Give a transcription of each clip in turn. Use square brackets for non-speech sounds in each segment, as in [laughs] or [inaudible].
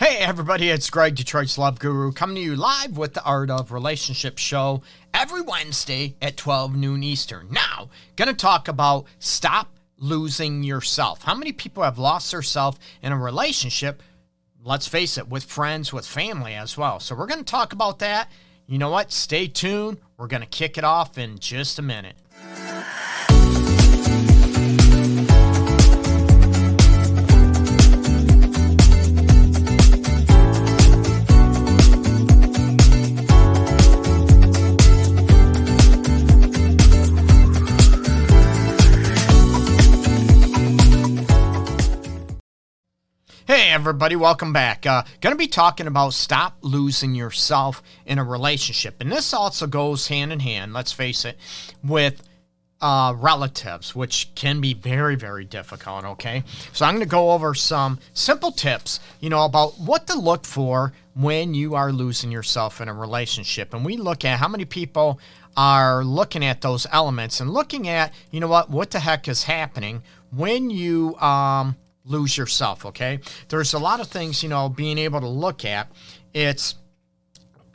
Hey, everybody, it's Greg, Detroit's Love Guru, coming to you live with the Art of Relationship show every Wednesday at 12 noon Eastern. Now, going to talk about stop losing yourself. How many people have lost themselves in a relationship? Let's face it, with friends, with family as well. So, we're going to talk about that. You know what? Stay tuned. We're going to kick it off in just a minute. Everybody, welcome back. Uh, going to be talking about stop losing yourself in a relationship. And this also goes hand in hand, let's face it, with uh, relatives, which can be very, very difficult. Okay. So I'm going to go over some simple tips, you know, about what to look for when you are losing yourself in a relationship. And we look at how many people are looking at those elements and looking at, you know what, what the heck is happening when you, um, lose yourself, okay? There's a lot of things, you know, being able to look at. It's,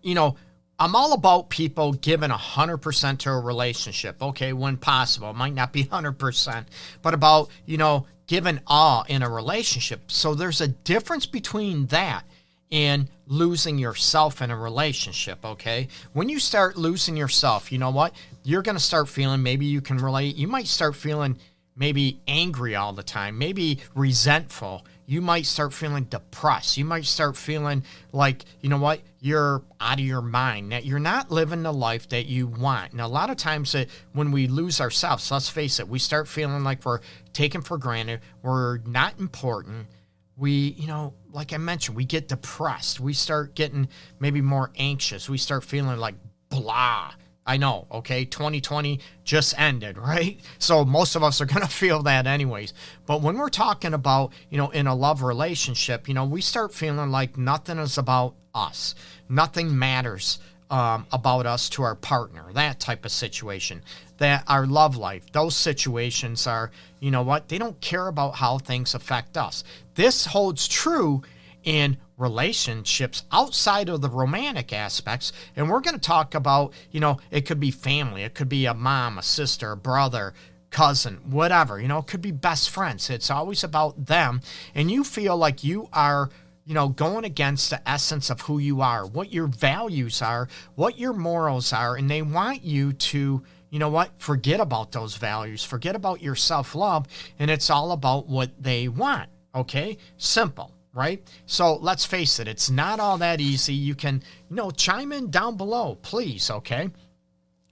you know, I'm all about people giving 100% to a relationship, okay, when possible. It might not be 100%, but about, you know, giving all in a relationship. So there's a difference between that and losing yourself in a relationship, okay? When you start losing yourself, you know what? You're going to start feeling, maybe you can relate, you might start feeling maybe angry all the time, maybe resentful. You might start feeling depressed. You might start feeling like, you know what, you're out of your mind, that you're not living the life that you want. And a lot of times that when we lose ourselves, let's face it, we start feeling like we're taken for granted, we're not important. We, you know, like I mentioned, we get depressed. We start getting maybe more anxious. We start feeling like blah I know, okay? 2020 just ended, [laughs] right? So most of us are going to feel that anyways. But when we're talking about, you know, in a love relationship, you know, we start feeling like nothing is about us. Nothing matters um, about us to our partner, that type of situation. That our love life, those situations are, you know what, they don't care about how things affect us. This holds true in relationships outside of the romantic aspects. And we're going to talk about you know it could be family it could be a mom a sister a brother cousin whatever you know it could be best friends. It's always about them. And you feel like you are you know going against the essence of who you are what your values are what your morals are. And they want you to you know what forget about those values forget about your self-love. And it's all about what they want okay? Simple right? So let's face it, it's not all that easy. You can, you know, chime in down below, please, okay?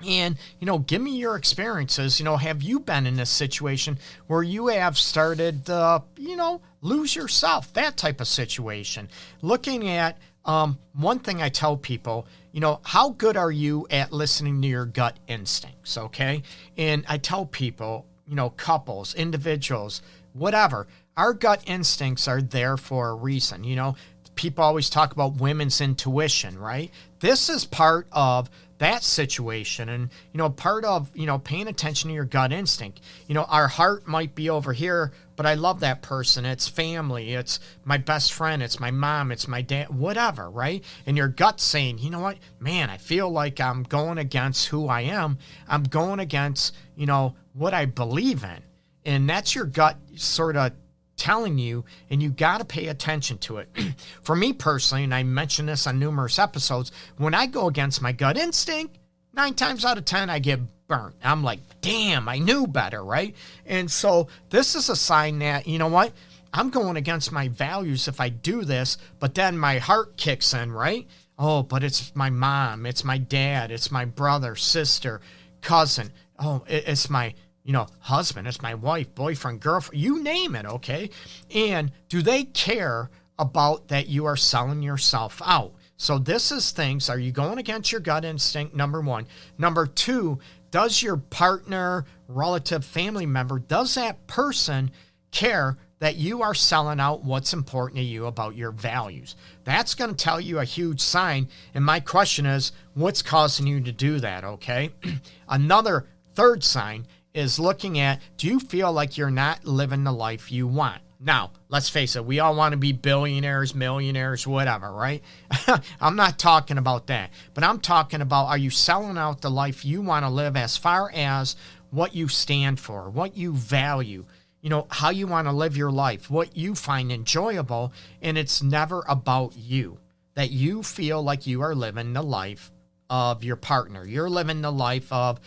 And, you know, give me your experiences. You know, have you been in a situation where you have started, uh, you know, lose yourself, that type of situation? Looking at um, one thing I tell people, you know, how good are you at listening to your gut instincts, okay? And I tell people, you know, couples, individuals, whatever, our gut instincts are there for a reason. You know, people always talk about women's intuition, right? This is part of that situation and you know part of you know paying attention to your gut instinct. You know our heart might be over here but i love that person. It's family. It's my best friend. It's my mom. It's my dad. Whatever right? And your gut saying you know what? Man i feel like i'm going against who i am. I'm going against you know what i believe in and that's your gut sort of telling you, and you got to pay attention to it. [clears throat] For me personally, and I mentioned this on numerous episodes, when I go against my gut instinct, nine times out of 10, I get burnt. I'm like, damn, I knew better, right? And so this is a sign that, you know what? I'm going against my values if I do this, but then my heart kicks in, right? Oh, but it's my mom, it's my dad, it's my brother, sister, cousin. Oh, it's my you know, husband, it's my wife, boyfriend, girlfriend, you name it, okay? And do they care about that you are selling yourself out? So, this is things are you going against your gut instinct? Number one. Number two, does your partner, relative, family member, does that person care that you are selling out what's important to you about your values? That's going to tell you a huge sign. And my question is, what's causing you to do that, okay? [clears throat] Another third sign is looking at do you feel like you're not living the life you want? Now, let's face it, we all want to be billionaires, millionaires, whatever, right? [laughs] I'm not talking about that. But I'm talking about are you selling out the life you want to live as far as what you stand for, what you value, you know, how you want to live your life, what you find enjoyable, and it's never about you. That you feel like you are living the life of your partner. You're living the life of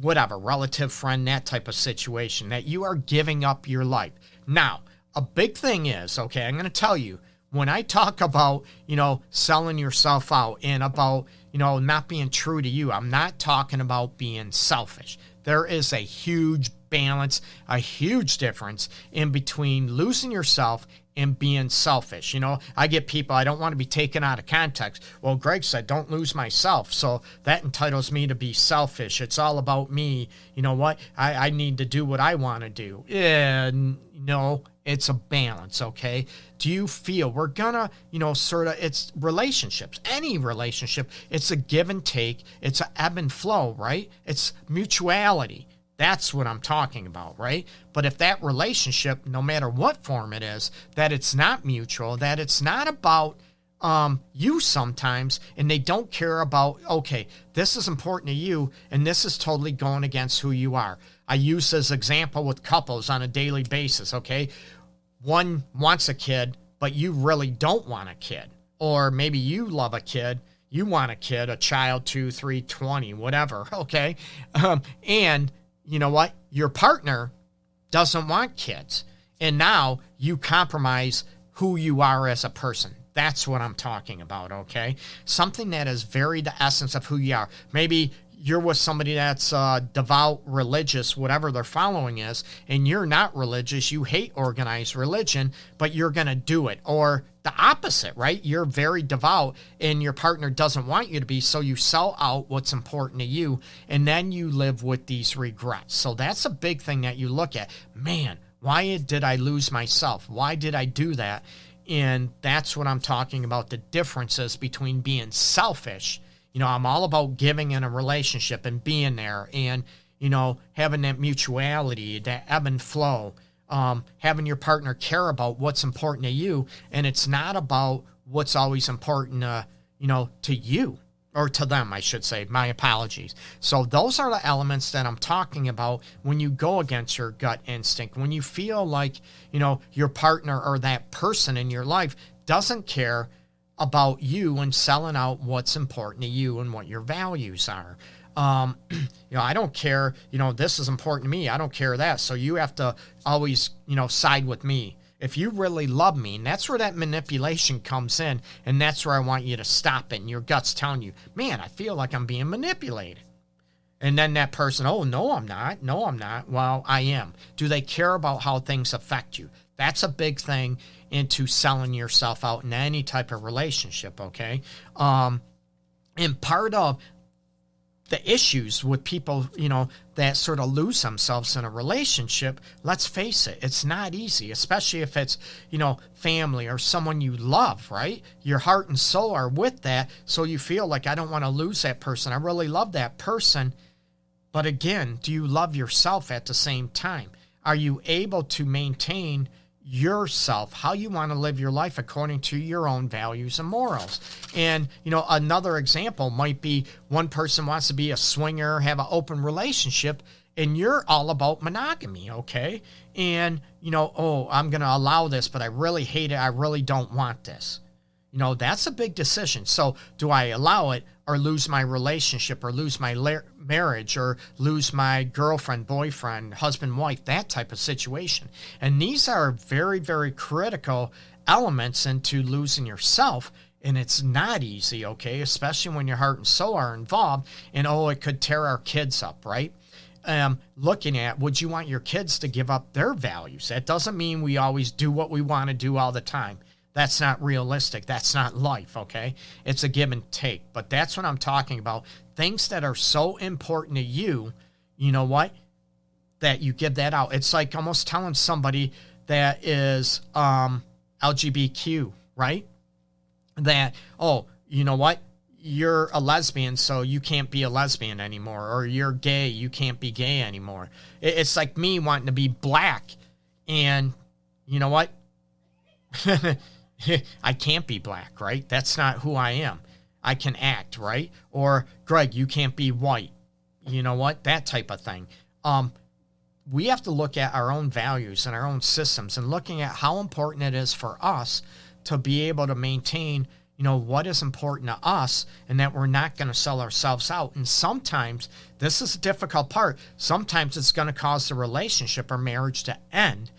whatever, relative, friend, that type of situation, that you are giving up your life. Now, a big thing is, okay, I'm going to tell you, when I talk about, you know, selling yourself out and about, you know, not being true to you, I'm not talking about being selfish. There is a huge balance, a huge difference in between losing yourself and being selfish. You know, I get people, I don't want to be taken out of context. Well, Greg said, don't lose myself. So that entitles me to be selfish. It's all about me. You know what? I, I need to do what I want to do. Yeah, no, it's a balance, okay? Do you feel we're gonna, you know, sort of, it's relationships, any relationship, it's a give and take, it's a ebb and flow, right? It's mutuality. That's what I'm talking about, right? But if that relationship, no matter what form it is, that it's not mutual, that it's not about um, you sometimes, and they don't care about, okay, this is important to you, and this is totally going against who you are. I use this example with couples on a daily basis, okay? One wants a kid, but you really don't want a kid. Or maybe you love a kid, you want a kid, a child, two, three, 20, whatever, [laughs] okay? Um, and you know what? Your partner doesn't want kids. And now you compromise who you are as a person. That's what I'm talking about, okay? Something that is very the essence of who you are. Maybe you're with somebody that's uh, devout, religious, whatever their following is, and you're not religious, you hate organized religion, but you're going to do it. Or the opposite, right? You're very devout and your partner doesn't want you to be, so you sell out what's important to you, and then you live with these regrets. So that's a big thing that you look at. Man, why did I lose myself? Why did I do that? And that's what I'm talking about the differences between being selfish you know, I'm all about giving in a relationship and being there and, you know, having that mutuality, that ebb and flow, um, having your partner care about what's important to you. And it's not about what's always important, uh, you know, to you or to them, I should say. My apologies. So, those are the elements that I'm talking about when you go against your gut instinct, when you feel like, you know, your partner or that person in your life doesn't care about you and selling out what's important to you and what your values are. Um, [clears throat] you know, I don't care, you know, this is important to me. I don't care that. So you have to always, you know, side with me. If you really love me, and that's where that manipulation comes in, and that's where I want you to stop it. And your gut's telling you, man, I feel like I'm being manipulated. And then that person, oh, no, I'm not. No, I'm not. Well, I am. Do they care about how things affect you? That's a big thing into selling yourself out in any type of relationship, okay? Um, and part of the issues with people, you know, that sort of lose themselves in a relationship, let's face it, it's not easy, especially if it's, you know, family or someone you love, right? Your heart and soul are with that. So you feel like, I don't want to lose that person. I really love that person. But again, do you love yourself at the same time? Are you able to maintain yourself, how you want to live your life according to your own values and morals. And, you know, another example might be one person wants to be a swinger, have an open relationship, and you're all about monogamy, okay? And, you know, oh, I'm going to allow this, but I really hate it. I really don't want this. You know, that's a big decision. So, do I allow it or lose my relationship or lose my la- marriage or lose my girlfriend, boyfriend, husband, wife, that type of situation? And these are very, very critical elements into losing yourself. And it's not easy, okay? Especially when your heart and soul are involved. And oh, it could tear our kids up, right? Um, looking at would you want your kids to give up their values? That doesn't mean we always do what we want to do all the time. That's not realistic. That's not life, okay? It's a give and take. But that's what I'm talking about. Things that are so important to you, you know what? That you give that out. It's like almost telling somebody that is um, LGBTQ, right? That, oh, you know what? You're a lesbian, so you can't be a lesbian anymore. Or you're gay, you can't be gay anymore. It's like me wanting to be black and you know what? [laughs] [laughs] I can't be black, right? That's not who I am. I can act, right? Or Greg, you can't be white. You know what? That type of thing. Um, we have to look at our own values and our own systems and looking at how important it is for us to be able to maintain you know what is important to us and that we're not going to sell ourselves out and sometimes this is a difficult part sometimes it's going to cause the relationship or marriage to end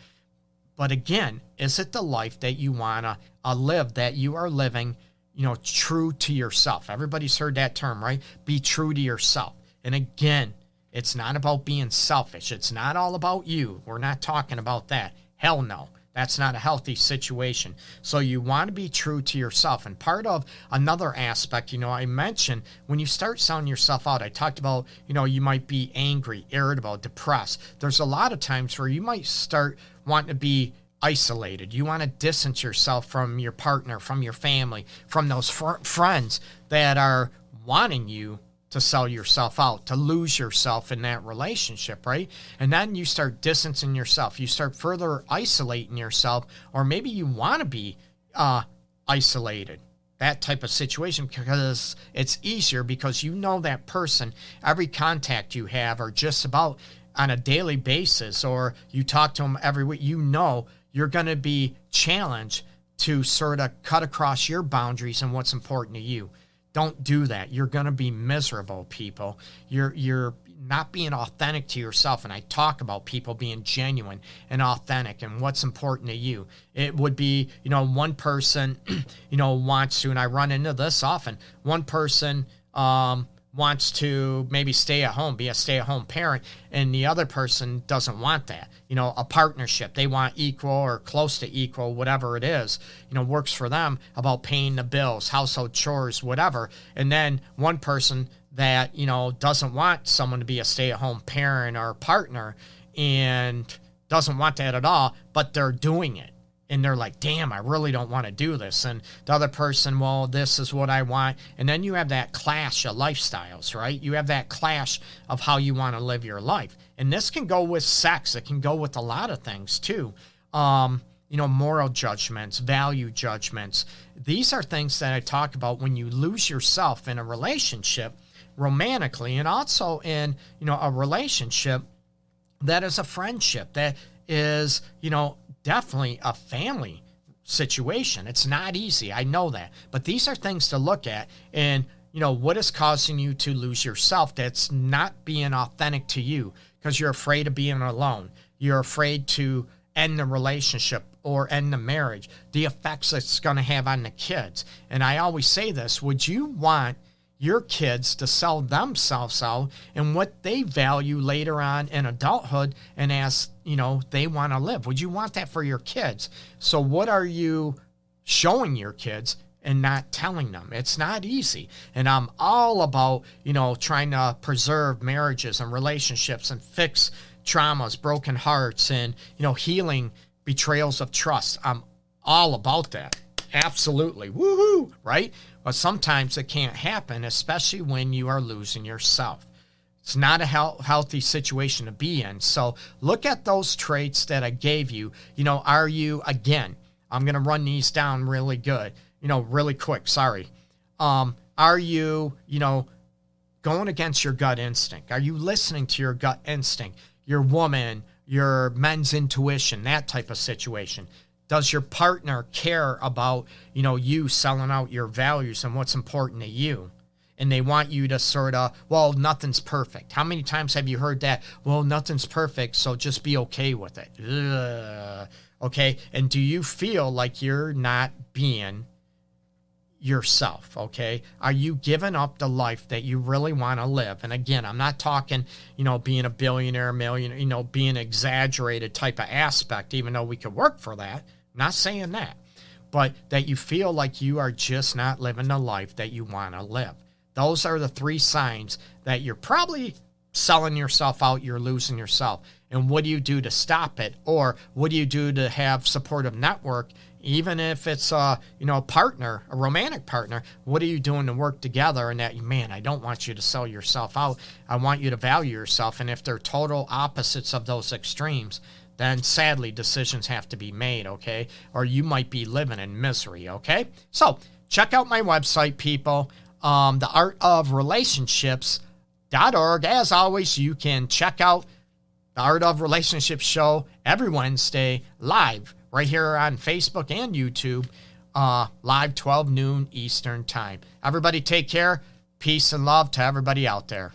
but again is it the life that you want to uh, live that you are living you know true to yourself? Everybody's heard that term right? Be true to yourself. And again it's not about being selfish. It's not all about you. We're not talking about that. Hell no. That's not a healthy situation. So you want to be true to yourself. And part of another aspect, you know, I mentioned when you start selling yourself out, I talked about, you know, you might be angry, irritable, depressed. There's a lot of times where you might start wanting to be isolated. You want to distance yourself from your partner, from your family, from those fr- friends that are wanting you to sell yourself out, to lose yourself in that relationship, right? And then you start distancing yourself. You start further isolating yourself, or maybe you want to be uh, isolated. That type of situation because it's easier because you know that person, every contact you have, or just about on a daily basis, or you talk to them every week, you know you're going to be challenged to sort of cut across your boundaries and what's important to you. Don't do that. You're going to be miserable, people. You're you're not being authentic to yourself and I talk about people being genuine and authentic and what's important to you. It would be, you know, one person, [clears throat] you know, wants to and I run into this often. One person um wants to maybe stay at home, be a stay at home parent, and the other person doesn't want that. You know, a partnership, they want equal or close to equal, whatever it is, you know, works for them about paying the bills, household chores, whatever. And then one person that, you know, doesn't want someone to be a stay at home parent or partner and doesn't want that at all, but they're doing it and they're like, damn, I really don't want to do this. And the other person, well, this is what I want. And then you have that clash of lifestyles, right? You have that clash of how you want to live your life. And this can go with sex, it can go with a lot of things too. Um, you know, moral judgments, value judgments. These are things that I talk about when you lose yourself in a relationship romantically and also in, you know, a relationship that is a friendship that is, you know, definitely a family situation. It's not easy. I know that. But these are things to look at. And, you know, what is causing you to lose yourself that's not being authentic to you because you're afraid of being alone. You're afraid to end the relationship or end the marriage, the effects it's going to have on the kids. And I always say this would you want your kids to sell themselves out and what they value later on in adulthood and as you know they want to live. Would you want that for your kids? So what are you showing your kids and not telling them? It's not easy. And i'm all about you know trying to preserve marriages and relationships and fix traumas broken hearts and you know healing betrayals of trust. I'm all about that. Absolutely. Woohoo right but sometimes it can't happen, especially when you are losing yourself. It's not a he- healthy situation to be in. So look at those traits that I gave you. You know, are you, again, I'm going to run these down really good, you know, really quick. Sorry. Um, are you, you know, going against your gut instinct? Are you listening to your gut instinct, your woman, your men's intuition, that type of situation? Does your partner care about, you know, you selling out your values and what's important to you? And they want you to sort of, well, nothing's perfect. How many times have you heard that? Well, nothing's perfect, so just be okay with it. Ugh. Okay. And do you feel like you're not being yourself okay are you giving up the life that you really want to live and again i'm not talking you know being a billionaire millionaire you know being exaggerated type of aspect even though we could work for that not saying that, but that you feel like you are just not living the life that you want to live. Those are the three signs that you're probably selling yourself out, you're losing yourself. And what do you do to stop it? Or what do you do to have supportive network, even if it's a you know a partner, a romantic partner? What are you doing to work together? And that man, I don't want you to sell yourself out. I want you to value yourself. And if they're total opposites of those extremes, then sadly decisions have to be made, okay? Or you might be living in misery, okay? So check out my website, people. Um, the art of relationships.org. As always, you can check out the Art of Relationships show every Wednesday live right here on Facebook and YouTube, uh, live 12 noon Eastern time. Everybody take care. Peace and love to everybody out there.